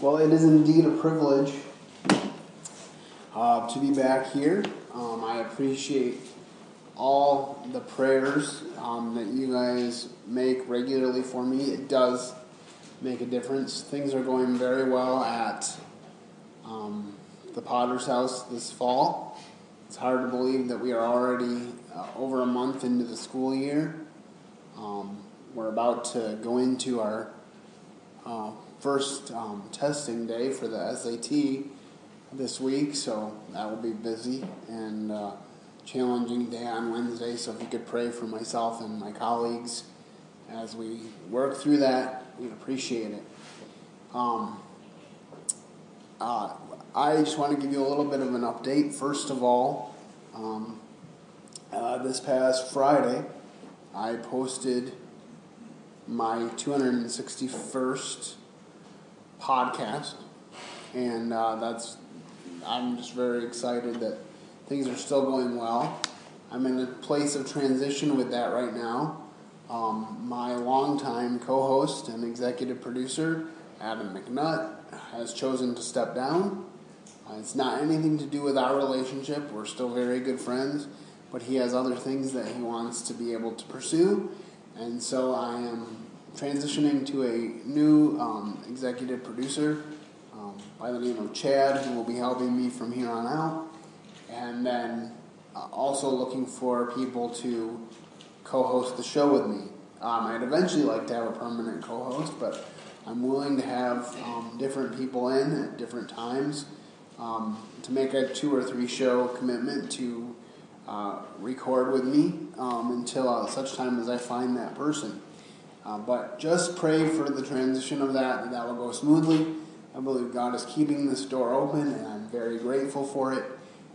Well, it is indeed a privilege uh, to be back here. Um, I appreciate all the prayers um, that you guys make regularly for me. It does make a difference. Things are going very well at um, the Potter's house this fall. It's hard to believe that we are already uh, over a month into the school year. Um, we're about to go into our uh, first um, testing day for the SAT this week, so that will be busy and uh, challenging day on Wednesday. So if you could pray for myself and my colleagues as we work through that, we'd appreciate it. Um, uh, I just want to give you a little bit of an update. First of all, um, uh, this past Friday, I posted my 261st podcast, and uh, that's I'm just very excited that things are still going well. I'm in a place of transition with that right now. Um, my longtime co-host and executive producer, Adam McNutt, has chosen to step down. Uh, it's not anything to do with our relationship. We're still very good friends, but he has other things that he wants to be able to pursue, and so I am transitioning to a new um, executive producer um, by the name of Chad, who will be helping me from here on out. And then uh, also looking for people to co host the show with me. Um, I'd eventually like to have a permanent co host, but I'm willing to have um, different people in at different times um, to make a two or three show commitment to uh, record with me um, until uh, such time as I find that person. Uh, but just pray for the transition of that, that that will go smoothly. I believe God is keeping this door open, and I'm very grateful for it.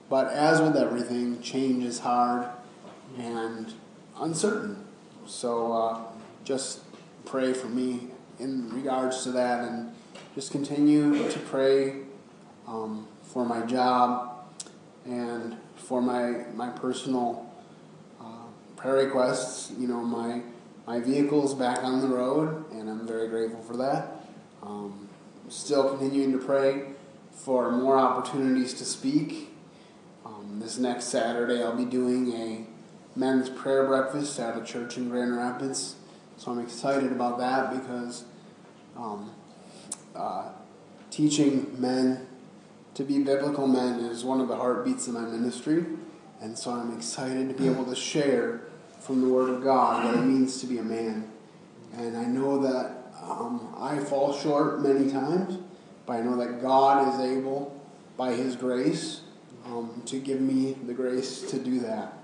But as with everything, change is hard and uncertain. So uh, just pray for me in regards to that, and just continue to pray um, for my job and for my my personal uh, prayer requests. You know, my my vehicle's back on the road, and I'm very grateful for that. Um, still continuing to pray for more opportunities to speak. Um, this next Saturday, I'll be doing a men's prayer breakfast at a church in Grand Rapids. So I'm excited about that because um, uh, teaching men to be biblical men is one of the heartbeats of my ministry. And so I'm excited to be able to share from the Word of God what it means to be a man. And I know that um, I fall short many times, but I know that God is able, by His grace, um, to give me the grace to do that.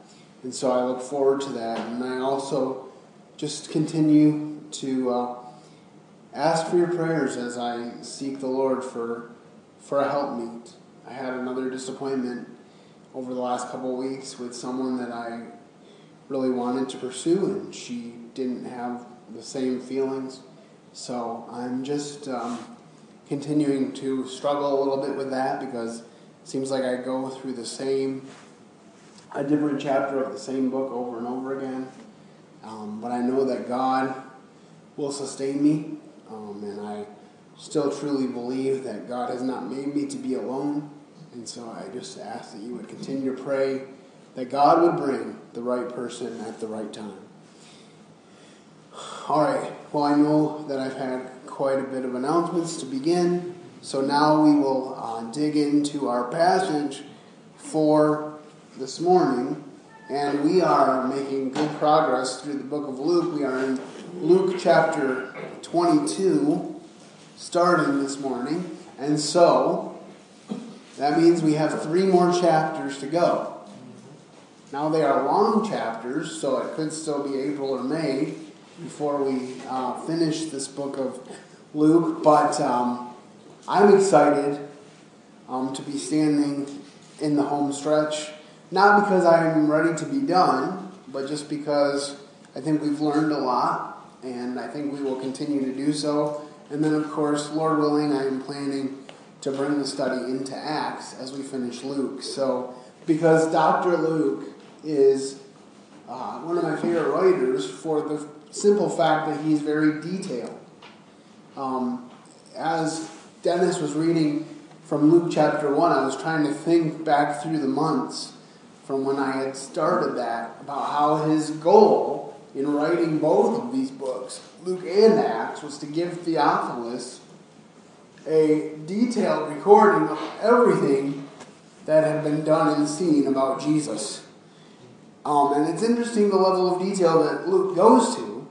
And so I look forward to that. And I also just continue to uh, ask for your prayers as I seek the Lord for, for a helpmeet. I had another disappointment over the last couple of weeks with someone that I really wanted to pursue, and she didn't have the same feelings. So I'm just um, continuing to struggle a little bit with that because it seems like I go through the same, a different chapter of the same book over and over again. Um, but I know that God will sustain me, um, and I still truly believe that God has not made me to be alone. And so I just ask that you would continue to pray that God would bring the right person at the right time. All right, well, I know that I've had quite a bit of announcements to begin, so now we will uh, dig into our passage for this morning. And we are making good progress through the book of Luke. We are in Luke chapter 22, starting this morning. And so, that means we have three more chapters to go. Now they are long chapters, so it could still be April or May before we uh, finish this book of Luke. But um, I'm excited um, to be standing in the home stretch, not because I'm ready to be done, but just because I think we've learned a lot, and I think we will continue to do so. And then, of course, Lord willing, I am planning to bring the study into Acts as we finish Luke. So, because Dr. Luke is uh, one of my favorite writers for the simple fact that he's very detailed. Um, as Dennis was reading from Luke chapter 1, I was trying to think back through the months from when I had started that about how his goal in writing both of these books, Luke and Acts, was to give Theophilus a detailed recording of everything that had been done and seen about Jesus. Um, and it's interesting the level of detail that Luke goes to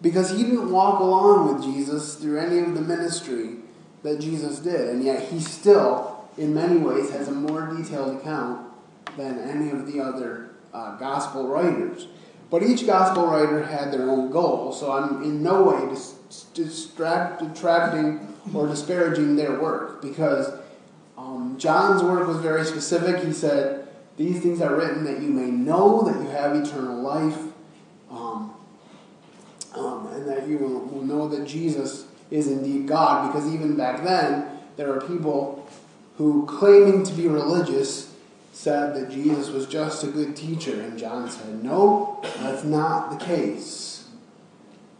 because he didn't walk along with Jesus through any of the ministry that Jesus did, and yet he still, in many ways, has a more detailed account than any of the other uh, gospel writers. But each gospel writer had their own goal, so I'm in no way dis- distract, detracting or disparaging their work because um, John's work was very specific. He said, These things are written that you may know that you have eternal life, um, um, and that you will know that Jesus is indeed God, because even back then, there were people who, claiming to be religious, said that Jesus was just a good teacher. And John said, No, that's not the case.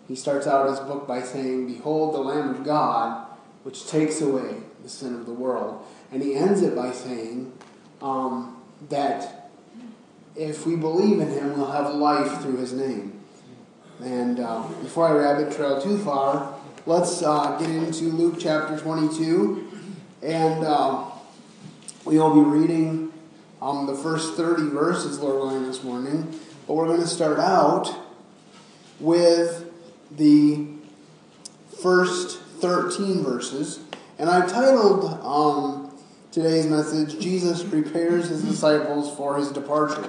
He starts out his book by saying, Behold the Lamb of God, which takes away the sin of the world. And he ends it by saying um, that if we believe in him, we'll have life through his name. And uh, before I rabbit trail too far, let's uh, get into Luke chapter 22. And uh, we will be reading um, the first 30 verses, Lord willing, this morning. But we're going to start out with the first 13 verses. And I titled um, today's message, Jesus Prepares His Disciples for His Departure.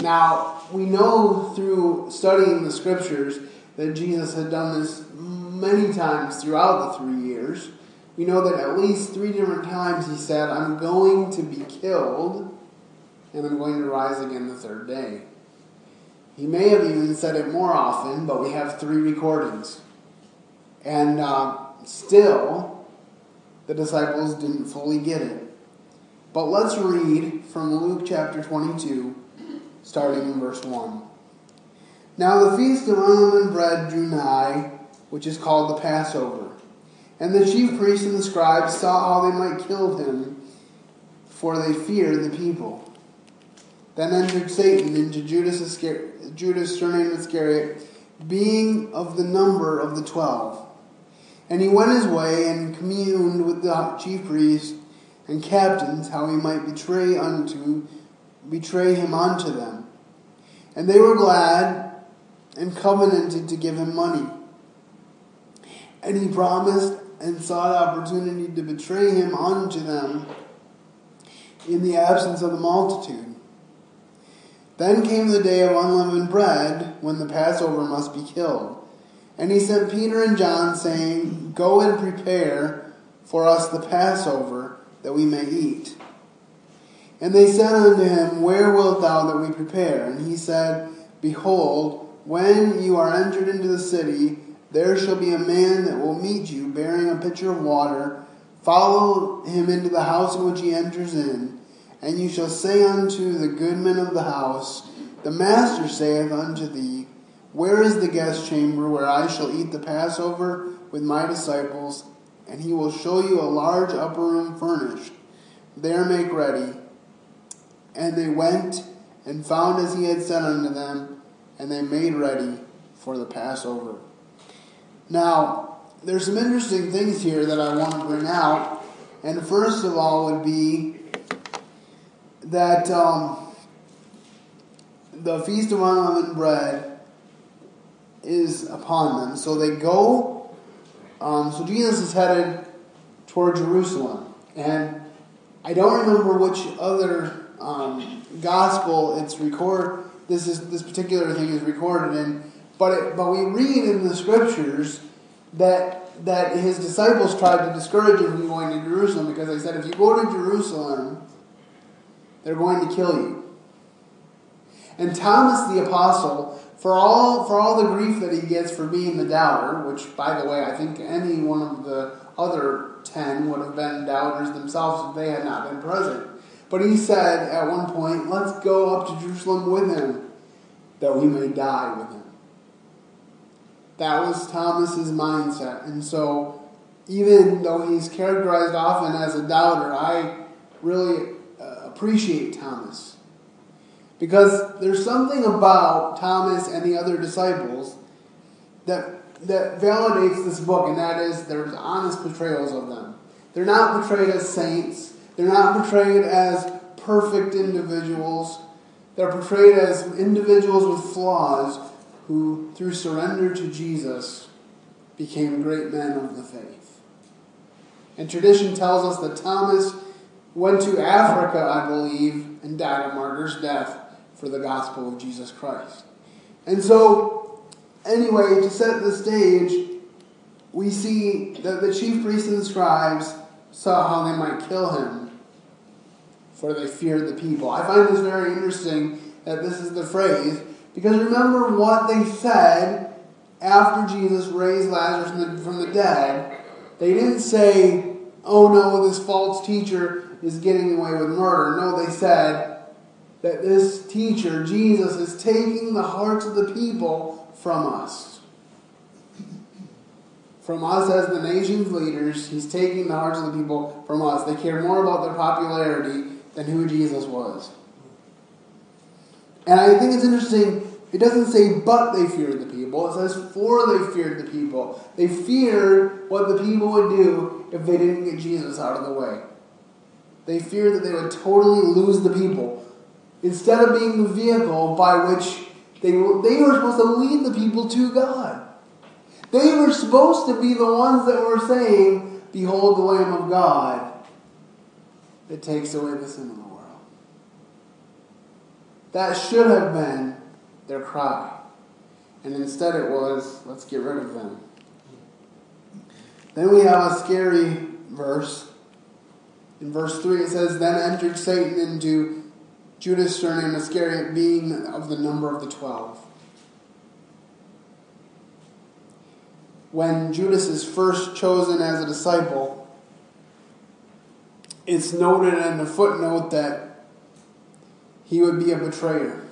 Now, we know through studying the scriptures that Jesus had done this many times throughout the three years. We know that at least three different times he said, I'm going to be killed and I'm going to rise again the third day. He may have even said it more often, but we have three recordings. And uh, still, the disciples didn't fully get it. But let's read from Luke chapter 22, starting in verse 1. Now the feast of unleavened bread drew nigh, which is called the Passover. And the chief priests and the scribes saw how they might kill him, for they feared the people. Then entered Satan into Judas, Judas surnamed Iscariot, being of the number of the twelve. And he went his way and communed with the chief priests and captains how he might betray unto betray him unto them. And they were glad and covenanted to give him money. And he promised and sought opportunity to betray him unto them in the absence of the multitude. Then came the day of unleavened bread, when the Passover must be killed. And he sent Peter and John, saying, Go and prepare for us the Passover, that we may eat. And they said unto him, Where wilt thou that we prepare? And he said, Behold, when you are entered into the city, there shall be a man that will meet you, bearing a pitcher of water. Follow him into the house in which he enters in. And you shall say unto the goodman of the house, The master saith unto thee, Where is the guest chamber where I shall eat the Passover with my disciples? And he will show you a large upper room furnished. There make ready. And they went and found as he had said unto them, and they made ready for the Passover. Now, there's some interesting things here that I want to bring out. And first of all, would be that um, the Feast of Unleavened Bread is upon them. So they go, um, so Jesus is headed toward Jerusalem. And I don't remember which other um, gospel it's record. This is this particular thing is recorded in, but it, but we read in the scriptures that that his disciples tried to discourage him from going to Jerusalem because they said if you go to Jerusalem, they're going to kill you. And Thomas the apostle, for all for all the grief that he gets for being the doubter, which by the way I think any one of the other ten would have been doubters themselves if they had not been present. But he said at one point, Let's go up to Jerusalem with him, that we may die with him. That was Thomas's mindset. And so even though he's characterized often as a doubter, I really uh, appreciate Thomas. Because there's something about Thomas and the other disciples that, that validates this book, and that is there's honest portrayals of them. They're not portrayed as saints, they're not portrayed as perfect individuals. They're portrayed as individuals with flaws who, through surrender to Jesus, became great men of the faith. And tradition tells us that Thomas went to Africa, I believe, and died a martyr's death for the gospel of Jesus Christ. And so, anyway, to set the stage, we see that the chief priests and scribes saw how they might kill him, for they feared the people. I find this very interesting that this is the phrase, because remember what they said after Jesus raised Lazarus from the, from the dead. They didn't say, oh no, this false teacher is getting away with murder. No, they said that this teacher, Jesus, is taking the hearts of the people from us. From us as the nation's leaders, he's taking the hearts of the people from us. They care more about their popularity than who Jesus was. And I think it's interesting, it doesn't say, but they feared the people. It says, for they feared the people. They feared what the people would do if they didn't get Jesus out of the way. They feared that they would totally lose the people. Instead of being the vehicle by which they were, they were supposed to lead the people to God. They were supposed to be the ones that were saying, Behold the Lamb of God that takes away the sin of the world. That should have been their cry. And instead it was, let's get rid of them. Then we have a scary verse. In verse 3 it says, Then entered Satan into Judas surnamed Iscariot, being of the number of the twelve. When Judas is first chosen as a disciple, it's noted in the footnote that he would be a betrayer.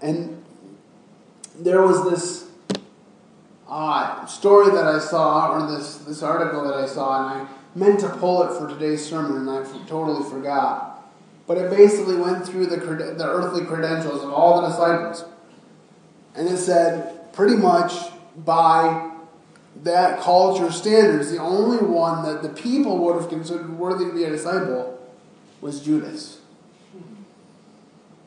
And there was this uh, story that I saw, or this, this article that I saw, and I meant to pull it for today's sermon, and I totally forgot. But it basically went through the, the earthly credentials of all the disciples. And it said, pretty much by that culture standards, the only one that the people would have considered worthy to be a disciple was Judas.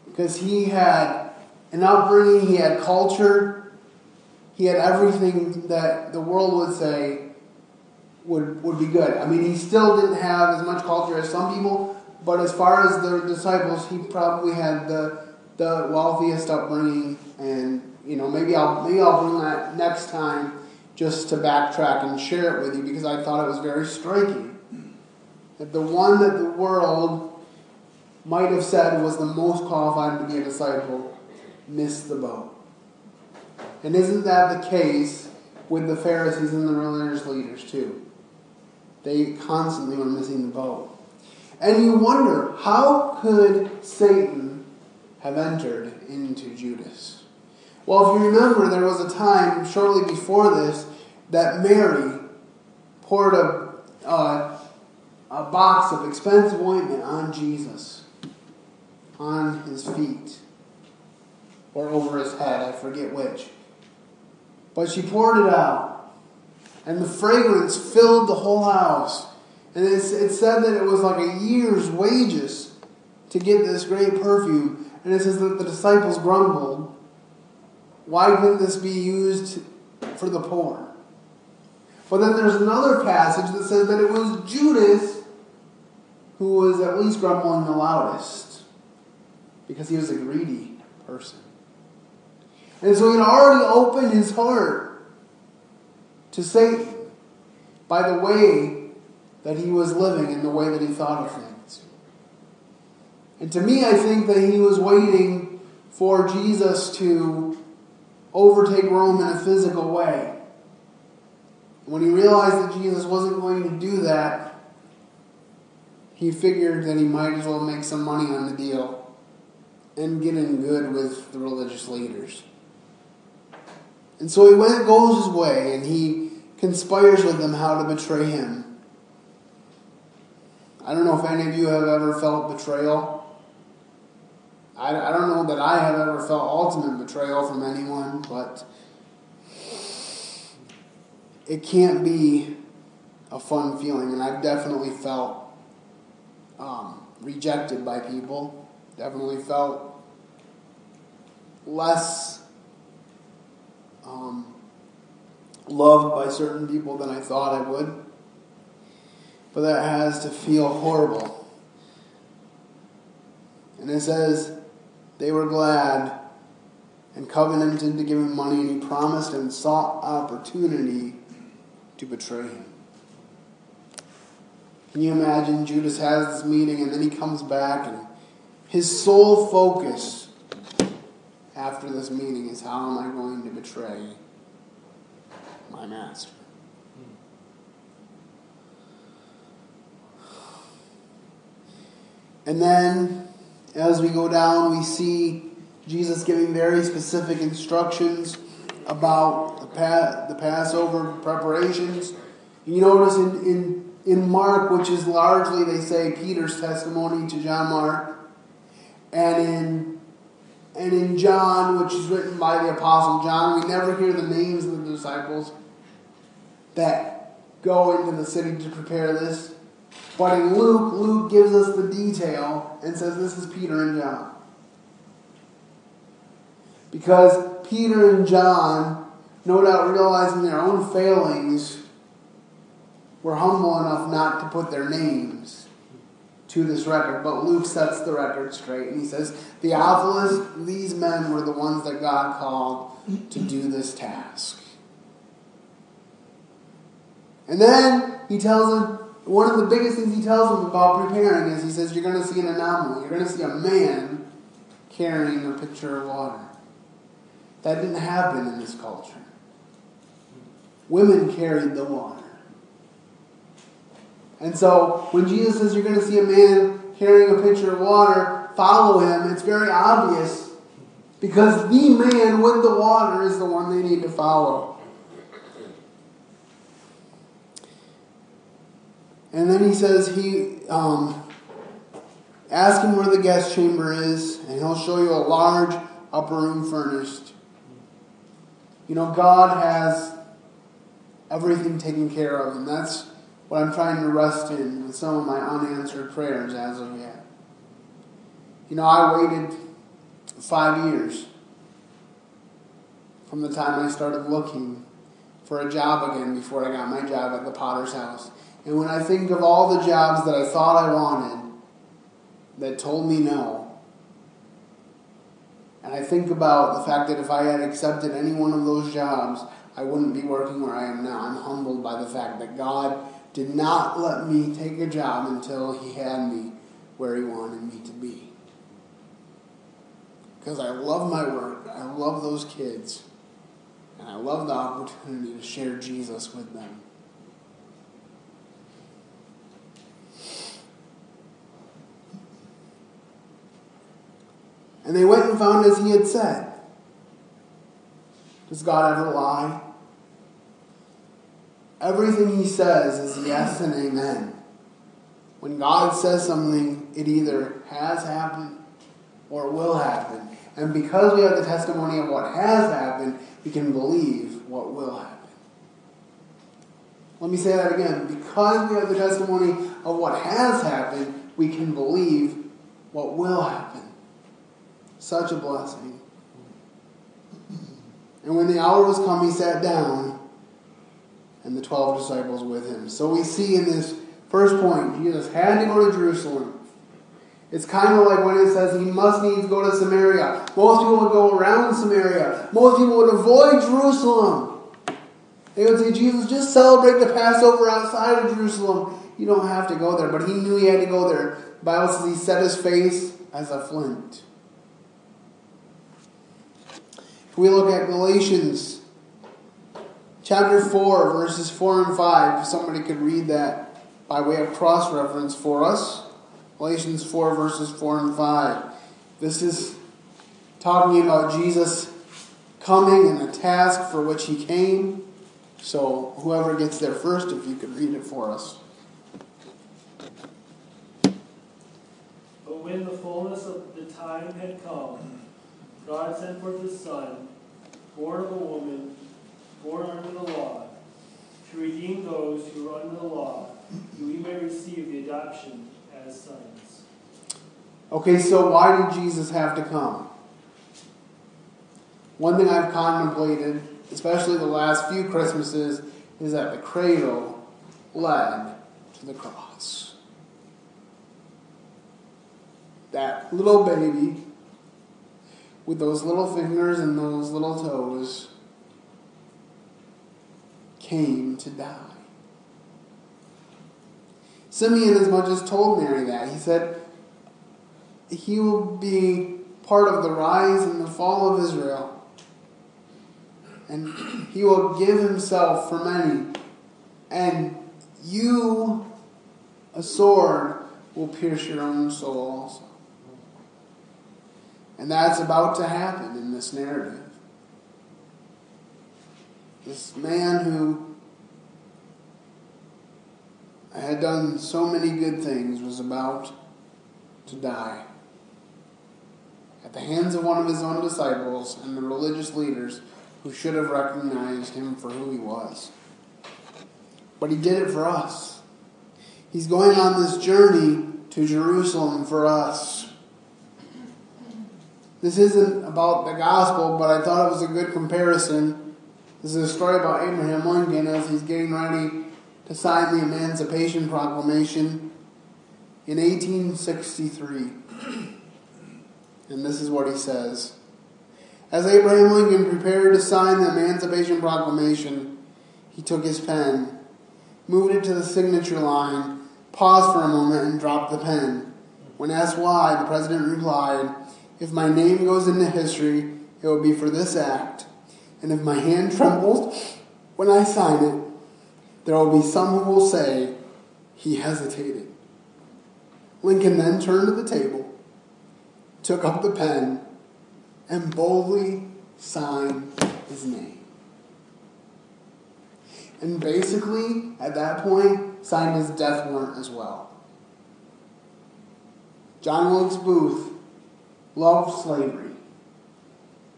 Because he had an upbringing, he had culture, he had everything that the world would say would, would be good. I mean, he still didn't have as much culture as some people, but as far as the disciples, he probably had the, the wealthiest upbringing. And, you know, maybe I'll, maybe I'll bring that next time just to backtrack and share it with you because I thought it was very striking. That the one that the world might have said was the most qualified to be a disciple missed the boat. And isn't that the case with the Pharisees and the religious leaders, too? They constantly were missing the boat. And you wonder, how could Satan have entered into Judas? Well, if you remember, there was a time shortly before this that Mary poured a, a box of expensive ointment on Jesus, on his feet, or over his head, I forget which. But she poured it out, and the fragrance filled the whole house. And it's, it said that it was like a year's wages to get this great perfume. And it says that the disciples grumbled why couldn't this be used for the poor? But then there's another passage that says that it was Judas who was at least grumbling the loudest because he was a greedy person. And so he had already opened his heart to Satan by the way that he was living and the way that he thought of things. And to me, I think that he was waiting for Jesus to overtake Rome in a physical way. When he realized that Jesus wasn't going to do that, he figured that he might as well make some money on the deal and get in good with the religious leaders. And so he went, goes his way, and he conspires with them how to betray him. I don't know if any of you have ever felt betrayal. I, I don't know that I have ever felt ultimate betrayal from anyone, but it can't be a fun feeling, and I've definitely felt um, rejected by people. Definitely felt less um, loved by certain people than I thought I would. But that has to feel horrible. And it says, they were glad and covenanted to give him money, and he promised and sought opportunity to betray him. Can you imagine Judas has this meeting and then he comes back and his sole focus after this meeting is how am I going to betray my master? And then as we go down, we see Jesus giving very specific instructions about the, pa- the Passover preparations. You notice in, in, in Mark, which is largely, they say, Peter's testimony to John Mark, and in, and in John, which is written by the Apostle John, we never hear the names of the disciples that go into the city to prepare this. But in Luke, Luke gives us the detail and says this is Peter and John. Because Peter and John, no doubt realizing their own failings, were humble enough not to put their names to this record. But Luke sets the record straight and he says, Theophilus, these men were the ones that God called to do this task. And then he tells them, one of the biggest things he tells them about preparing is he says, You're going to see an anomaly. You're going to see a man carrying a pitcher of water. That didn't happen in this culture. Women carried the water. And so when Jesus says you're going to see a man carrying a pitcher of water, follow him, it's very obvious because the man with the water is the one they need to follow. And then he says he um, ask him where the guest chamber is, and he'll show you a large upper room furnished you know, God has everything taken care of, and that's what I'm trying to rest in with some of my unanswered prayers as of yet. You know, I waited five years from the time I started looking for a job again before I got my job at the Potter's House. And when I think of all the jobs that I thought I wanted that told me no, and I think about the fact that if I had accepted any one of those jobs, I wouldn't be working where I am now. I'm humbled by the fact that God did not let me take a job until He had me where He wanted me to be. Because I love my work, I love those kids, and I love the opportunity to share Jesus with them. And they went and found as he had said. Does God ever lie? Everything he says is yes and amen. When God says something, it either has happened or will happen. And because we have the testimony of what has happened, we can believe what will happen. Let me say that again. Because we have the testimony of what has happened, we can believe what will happen. Such a blessing. And when the hour was come, he sat down, and the twelve disciples with him. So we see in this first point, Jesus had to go to Jerusalem. It's kind of like when it says he must needs go to Samaria. Most people would go around Samaria. Most people would avoid Jerusalem. They would say, Jesus, just celebrate the Passover outside of Jerusalem. You don't have to go there. But he knew he had to go there. The Bible says he set his face as a flint. We look at Galatians chapter 4, verses 4 and 5, if somebody could read that by way of cross reference for us. Galatians 4, verses 4 and 5. This is talking about Jesus coming and the task for which he came. So, whoever gets there first, if you could read it for us. But when the fullness of the time had come, God sent forth his Son, born of a woman, born under the law, to redeem those who are under the law, that we may receive the adoption as sons. Okay, so why did Jesus have to come? One thing I've contemplated, especially the last few Christmases, is that the cradle led to the cross. That little baby with those little fingers and those little toes came to die. Simeon, as much as told Mary that, he said, He will be part of the rise and the fall of Israel. And he will give himself for many. And you, a sword, will pierce your own soul also. And that's about to happen in this narrative. This man who had done so many good things was about to die at the hands of one of his own disciples and the religious leaders who should have recognized him for who he was. But he did it for us. He's going on this journey to Jerusalem for us. This isn't about the gospel, but I thought it was a good comparison. This is a story about Abraham Lincoln as he's getting ready to sign the Emancipation Proclamation in 1863. And this is what he says. As Abraham Lincoln prepared to sign the Emancipation Proclamation, he took his pen, moved it to the signature line, paused for a moment, and dropped the pen. When asked why, the president replied, If my name goes into history, it will be for this act. And if my hand trembles when I sign it, there will be some who will say, He hesitated. Lincoln then turned to the table, took up the pen, and boldly signed his name. And basically, at that point, signed his death warrant as well. John Wilkes Booth loved slavery.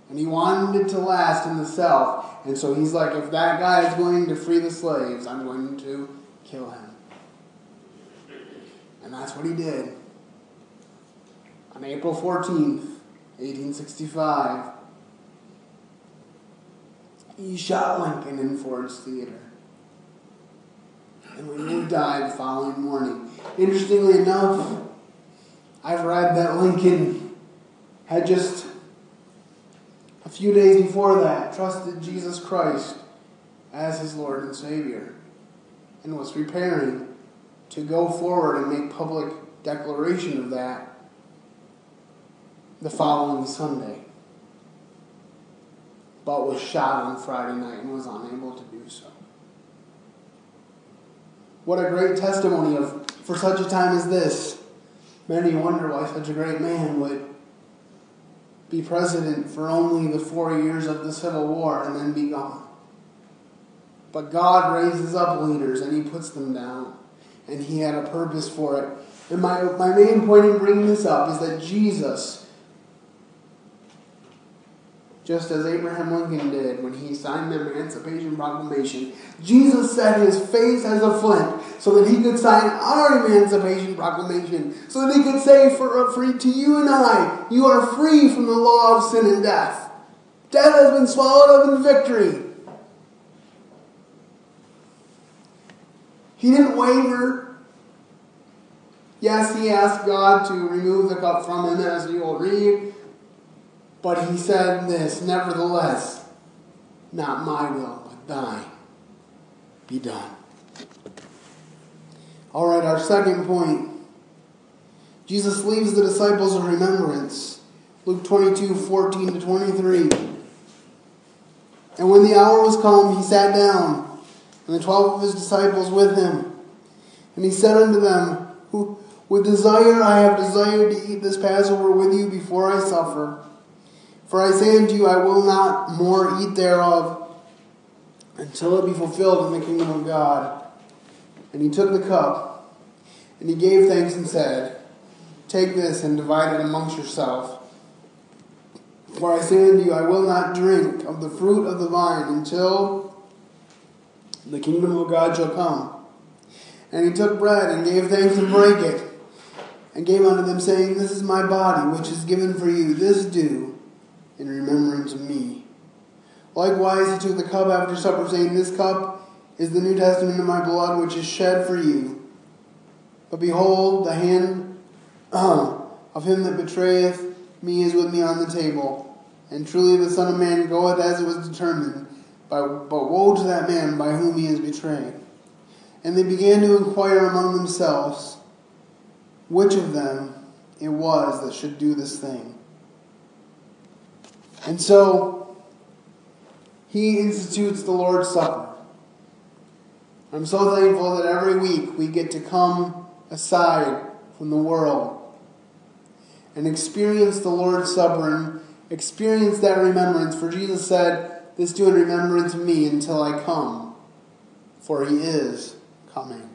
And he wanted it to last in the South. And so he's like, if that guy is going to free the slaves, I'm going to kill him. And that's what he did. On April 14th, 1865, he shot Lincoln in Ford's Theater. And Lincoln died the following morning. Interestingly enough, I've read that Lincoln had just a few days before that trusted Jesus Christ as his Lord and Savior and was preparing to go forward and make public declaration of that the following Sunday, but was shot on Friday night and was unable to do so. What a great testimony of for such a time as this. Many wonder why such a great man would be president for only the four years of the Civil War and then be gone. But God raises up leaders and He puts them down. And He had a purpose for it. And my, my main point in bringing this up is that Jesus just as Abraham Lincoln did when he signed the Emancipation Proclamation. Jesus set his face as a flint so that he could sign our Emancipation Proclamation, so that he could say for, uh, free to you and I, you are free from the law of sin and death. Death has been swallowed up in victory. He didn't waver. Yes, he asked God to remove the cup from him, as you will read. But he said this, nevertheless, not my will, but thine be done. All right, our second point. Jesus leaves the disciples a remembrance. Luke 22, 14 to 23. And when the hour was come, he sat down, and the twelve of his disciples with him. And he said unto them, Who With desire I have desired to eat this Passover with you before I suffer. For I say unto you, I will not more eat thereof until it be fulfilled in the kingdom of God. And he took the cup, and he gave thanks and said, Take this and divide it amongst yourself. For I say unto you, I will not drink of the fruit of the vine until the kingdom of God shall come. And he took bread and gave thanks and brake it, and gave unto them, saying, This is my body, which is given for you. This do in remembrance of me. Likewise, he took the cup after supper, saying, This cup is the New Testament of my blood, which is shed for you. But behold, the hand of him that betrayeth me is with me on the table. And truly the Son of Man goeth as it was determined, but woe to that man by whom he is betrayed. And they began to inquire among themselves which of them it was that should do this thing. And so he institutes the Lord's Supper. I'm so thankful that every week we get to come aside from the world and experience the Lord's Supper and experience that remembrance. For Jesus said, This do in remembrance of me until I come, for he is coming.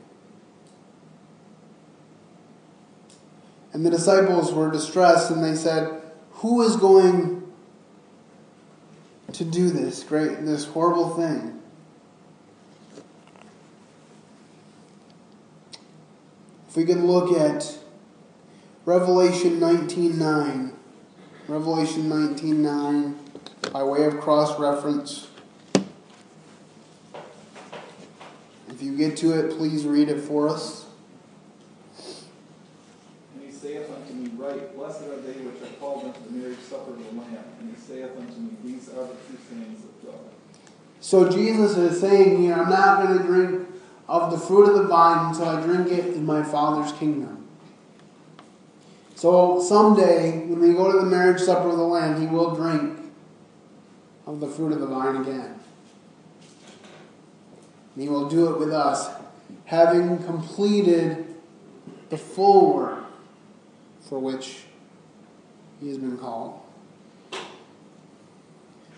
And the disciples were distressed and they said, Who is going to do this great, this horrible thing? If we could look at Revelation 19:9, Revelation 19:9, by way of cross reference. If you get to it, please read it for us. And he saith unto me, Write, blessed are they which are called unto the marriage supper of the Lamb. Saith unto me, These are the of God. So Jesus is saying here, I'm not going to drink of the fruit of the vine until I drink it in my Father's kingdom. So someday, when we go to the marriage supper of the Lamb, he will drink of the fruit of the vine again. And he will do it with us, having completed the full work for which he has been called.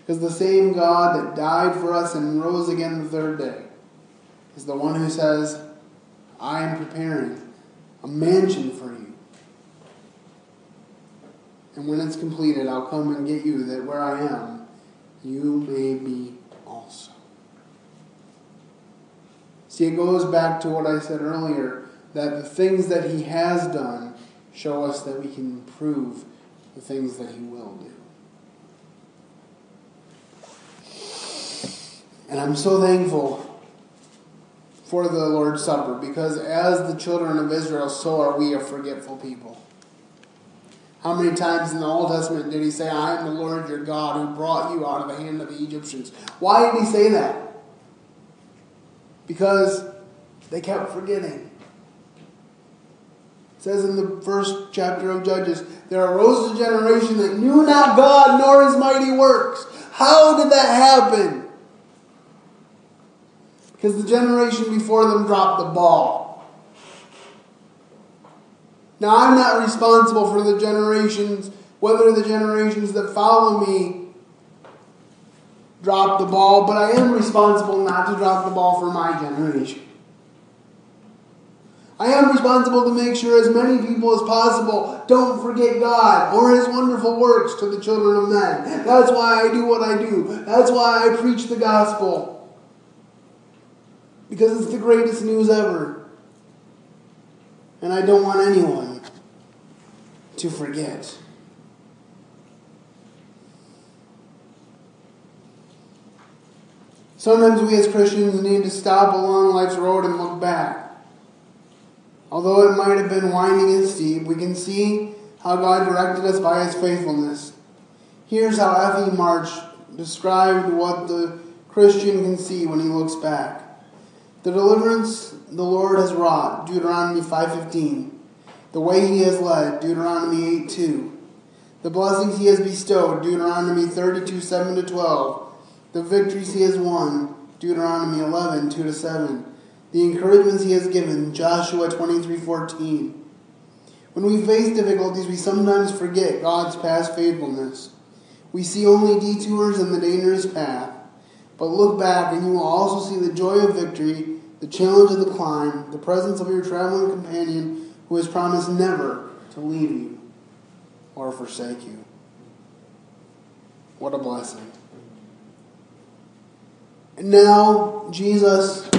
Because the same God that died for us and rose again the third day is the one who says, I am preparing a mansion for you. And when it's completed, I'll come and get you, that where I am, you may be also. See, it goes back to what I said earlier that the things that He has done show us that we can prove the things that He will do. And I'm so thankful for the Lord's Supper because as the children of Israel, so are we a forgetful people. How many times in the Old Testament did he say, I am the Lord your God who brought you out of the hand of the Egyptians? Why did he say that? Because they kept forgetting. It says in the first chapter of Judges, there arose a generation that knew not God nor his mighty works. How did that happen? Because the generation before them dropped the ball. Now, I'm not responsible for the generations, whether the generations that follow me drop the ball, but I am responsible not to drop the ball for my generation. I am responsible to make sure as many people as possible don't forget God or His wonderful works to the children of men. That's why I do what I do. That's why I preach the gospel. Because it's the greatest news ever. And I don't want anyone to forget. Sometimes we as Christians need to stop along life's road and look back. Although it might have been winding and steep, we can see how God directed us by His faithfulness. Here's how F.E. Marsh described what the Christian can see when he looks back. The deliverance the Lord has wrought, Deuteronomy 5.15. The way he has led, Deuteronomy 8.2. The blessings he has bestowed, Deuteronomy 32, 7 to 12. The victories he has won, Deuteronomy 11, 2 to 7. The encouragements he has given, Joshua 23, 14. When we face difficulties, we sometimes forget God's past faithfulness. We see only detours in the dangerous path, but look back and you will also see the joy of victory, the challenge of the climb, the presence of your traveling companion who has promised never to leave you or forsake you. What a blessing. And now, Jesus,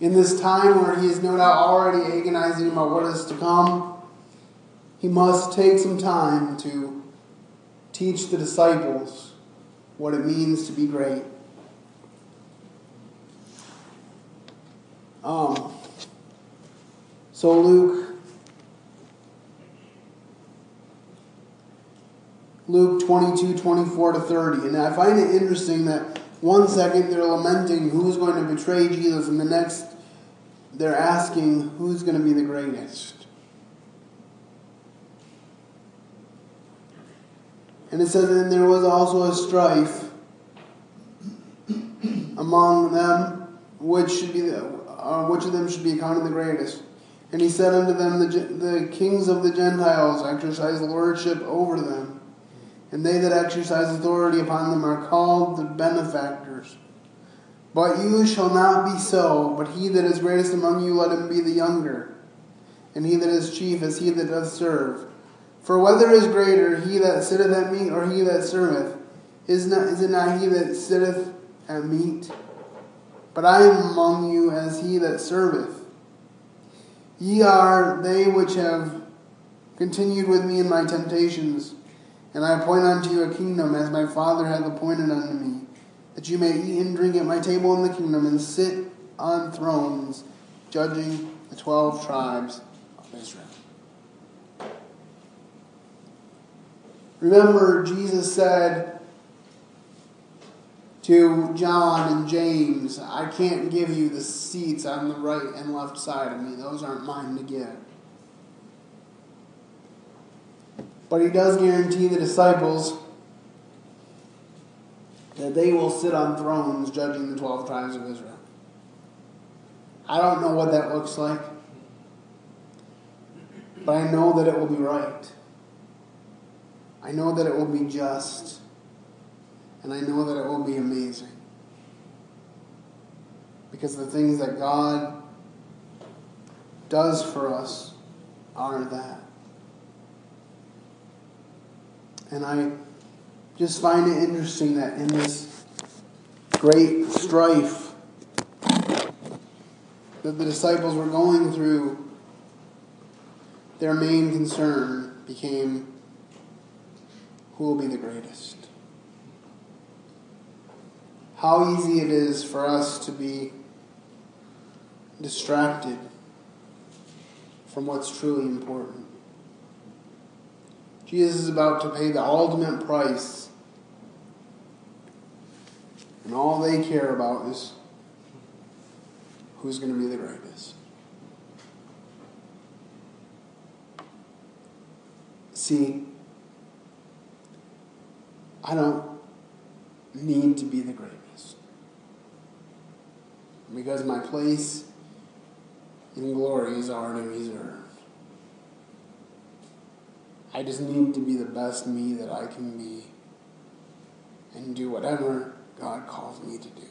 in this time where he is no doubt already agonizing about what is to come, he must take some time to teach the disciples what it means to be great. Um, so, Luke. Luke 22, 24 to 30. And I find it interesting that one second they're lamenting who's going to betray Jesus, and the next they're asking who's going to be the greatest. And it says, and there was also a strife among them, which should be the, uh, which of them should be accounted the greatest. And he said unto them, the, the kings of the Gentiles exercise lordship over them, and they that exercise authority upon them are called the benefactors. But you shall not be so, but he that is greatest among you, let him be the younger, and he that is chief is he that doth serve. For whether is greater, he that sitteth at meat or he that serveth? Is, not, is it not he that sitteth at meat? But I am among you as he that serveth. Ye are they which have continued with me in my temptations, and I appoint unto you a kingdom as my Father hath appointed unto me, that you may eat and drink at my table in the kingdom, and sit on thrones, judging the twelve tribes of Israel. Remember, Jesus said to John and James, I can't give you the seats on the right and left side of me. Those aren't mine to give. But he does guarantee the disciples that they will sit on thrones judging the 12 tribes of Israel. I don't know what that looks like, but I know that it will be right. I know that it will be just. And I know that it will be amazing. Because the things that God does for us are that. And I just find it interesting that in this great strife that the disciples were going through, their main concern became who will be the greatest. How easy it is for us to be distracted from what's truly important. Jesus is about to pay the ultimate price, and all they care about is who's going to be the greatest. See, I don't need to be the greatest. Because my place in glory is already reserved. I just need to be the best me that I can be and do whatever God calls me to do.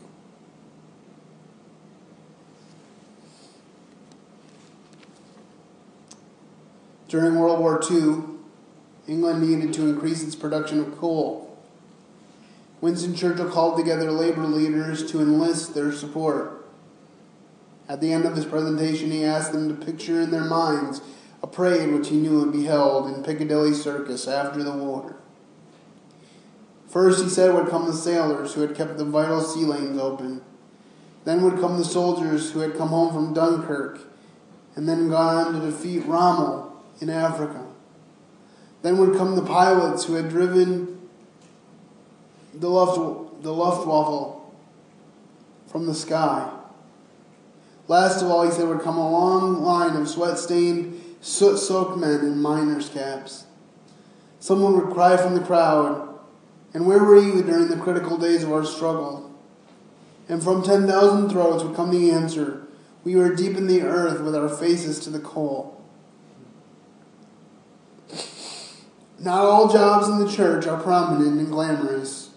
During World War II, England needed to increase its production of coal. Winston Churchill called together labor leaders to enlist their support. At the end of his presentation, he asked them to picture in their minds a parade which he knew would be held in Piccadilly Circus after the war. First, he said, would come the sailors who had kept the vital sea lanes open. Then would come the soldiers who had come home from Dunkirk and then gone on to defeat Rommel in Africa. Then would come the pilots who had driven the, the Luftwaffe from the sky. Last of all, he said, would come a long line of sweat stained, soot soaked men in miners' caps. Someone would cry from the crowd, And where were you during the critical days of our struggle? And from 10,000 throats would come the answer We were deep in the earth with our faces to the coal. Not all jobs in the church are prominent and glamorous,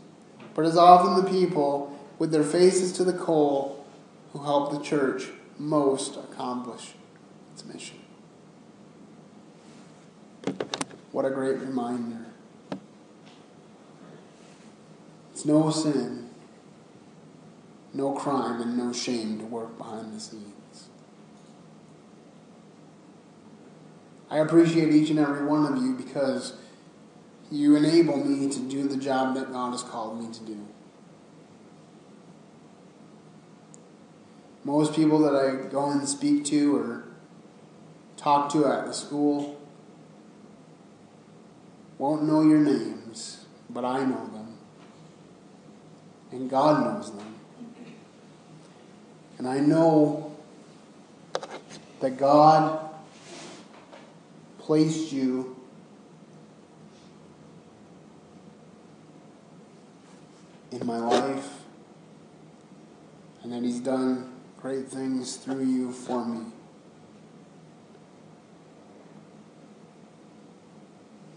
but as often the people with their faces to the coal who help the church most accomplish its mission. What a great reminder. It's no sin, no crime, and no shame to work behind the scenes. I appreciate each and every one of you because you enable me to do the job that God has called me to do. Most people that I go and speak to or talk to at the school won't know your names, but I know them. And God knows them. And I know that God placed you in my life and that He's done great things through you for me.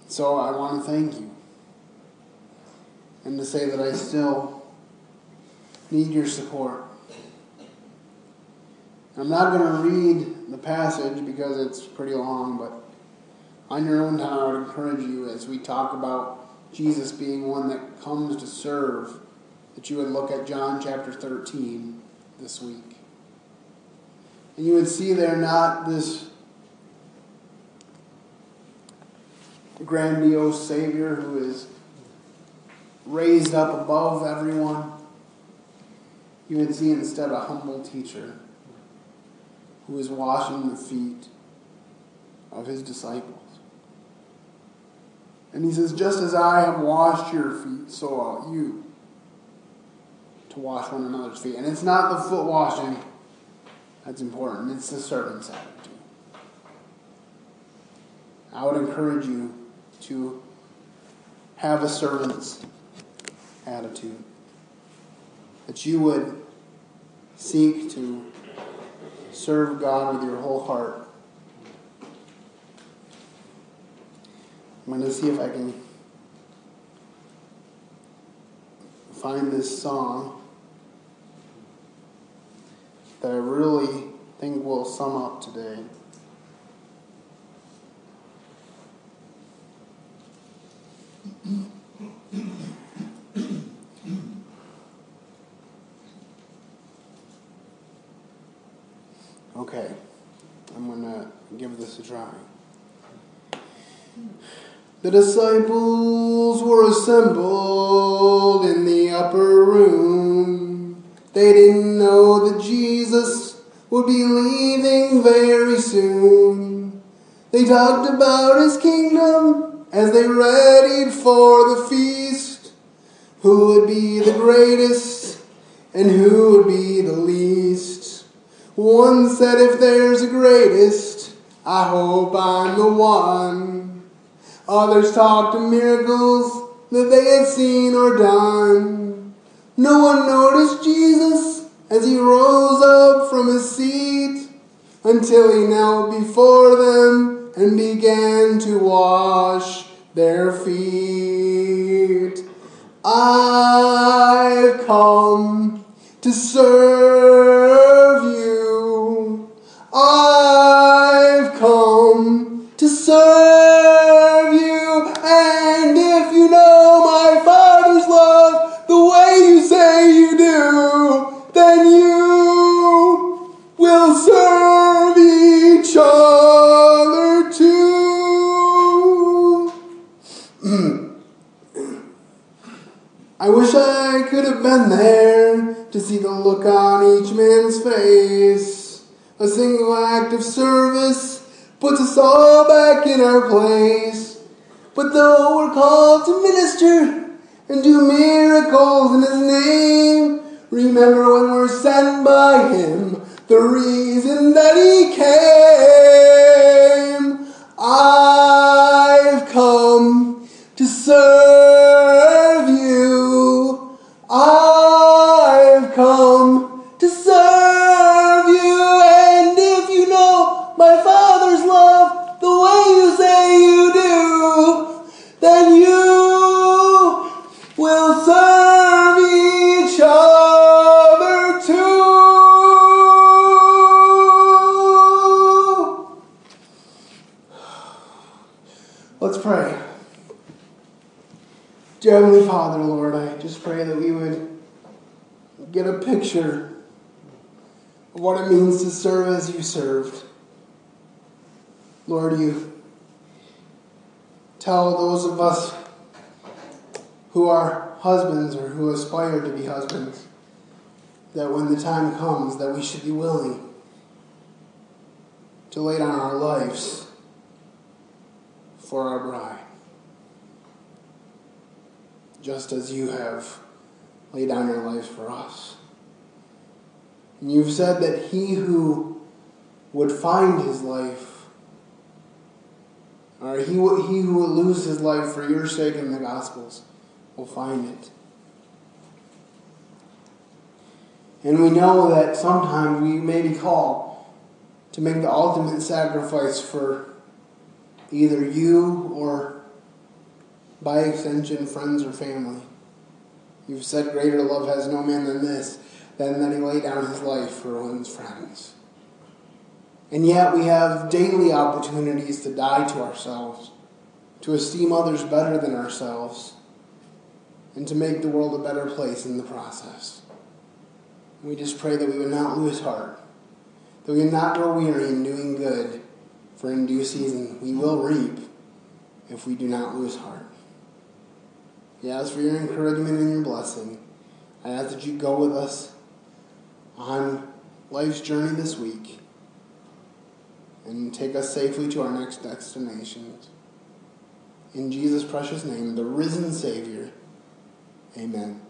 So I want to thank you and to say that I still need your support. I'm not going to read the passage because it's pretty long, but on your own time, I would encourage you as we talk about Jesus being one that comes to serve, that you would look at John chapter 13 this week. And you would see there not this grandiose Savior who is raised up above everyone. You would see instead a humble teacher who is washing the feet of his disciples. And he says, Just as I have washed your feet, so ought you to wash one another's feet. And it's not the foot washing that's important, it's the servant's attitude. I would encourage you to have a servant's attitude. That you would seek to serve God with your whole heart. I'm going to see if I can find this song that I really think will sum up today. Okay, I'm to give this a try. The disciples were assembled in the upper room. They didn't know that Jesus would be leaving very soon. They talked about his kingdom as they readied for the feast. Who would be the greatest and who would be the least? One said, If there's a greatest, I hope I'm the one. Others talked of miracles that they had seen or done. No one noticed Jesus as he rose up from his seat until he knelt before them and began to wash their feet. I've come to serve you. I've come to serve you. Wish I could have been there to see the look on each man's face. A single act of service puts us all back in our place. But though we're called to minister and do miracles in His name, remember when we're sent by Him, the reason said that he who would find his life or he, he who will lose his life for your sake in the Gospels will find it. And we know that sometimes we may be called to make the ultimate sacrifice for either you or, by extension, friends or family. You've said, Greater love has no man than this, than that he lay down his life for one's friends. And yet we have daily opportunities to die to ourselves, to esteem others better than ourselves, and to make the world a better place in the process. We just pray that we would not lose heart, that we would not grow weary in doing good, for in due season we will reap if we do not lose heart. Ask for your encouragement and your blessing. I ask that you go with us on life's journey this week and take us safely to our next destinations. In Jesus' precious name, the risen Savior, amen.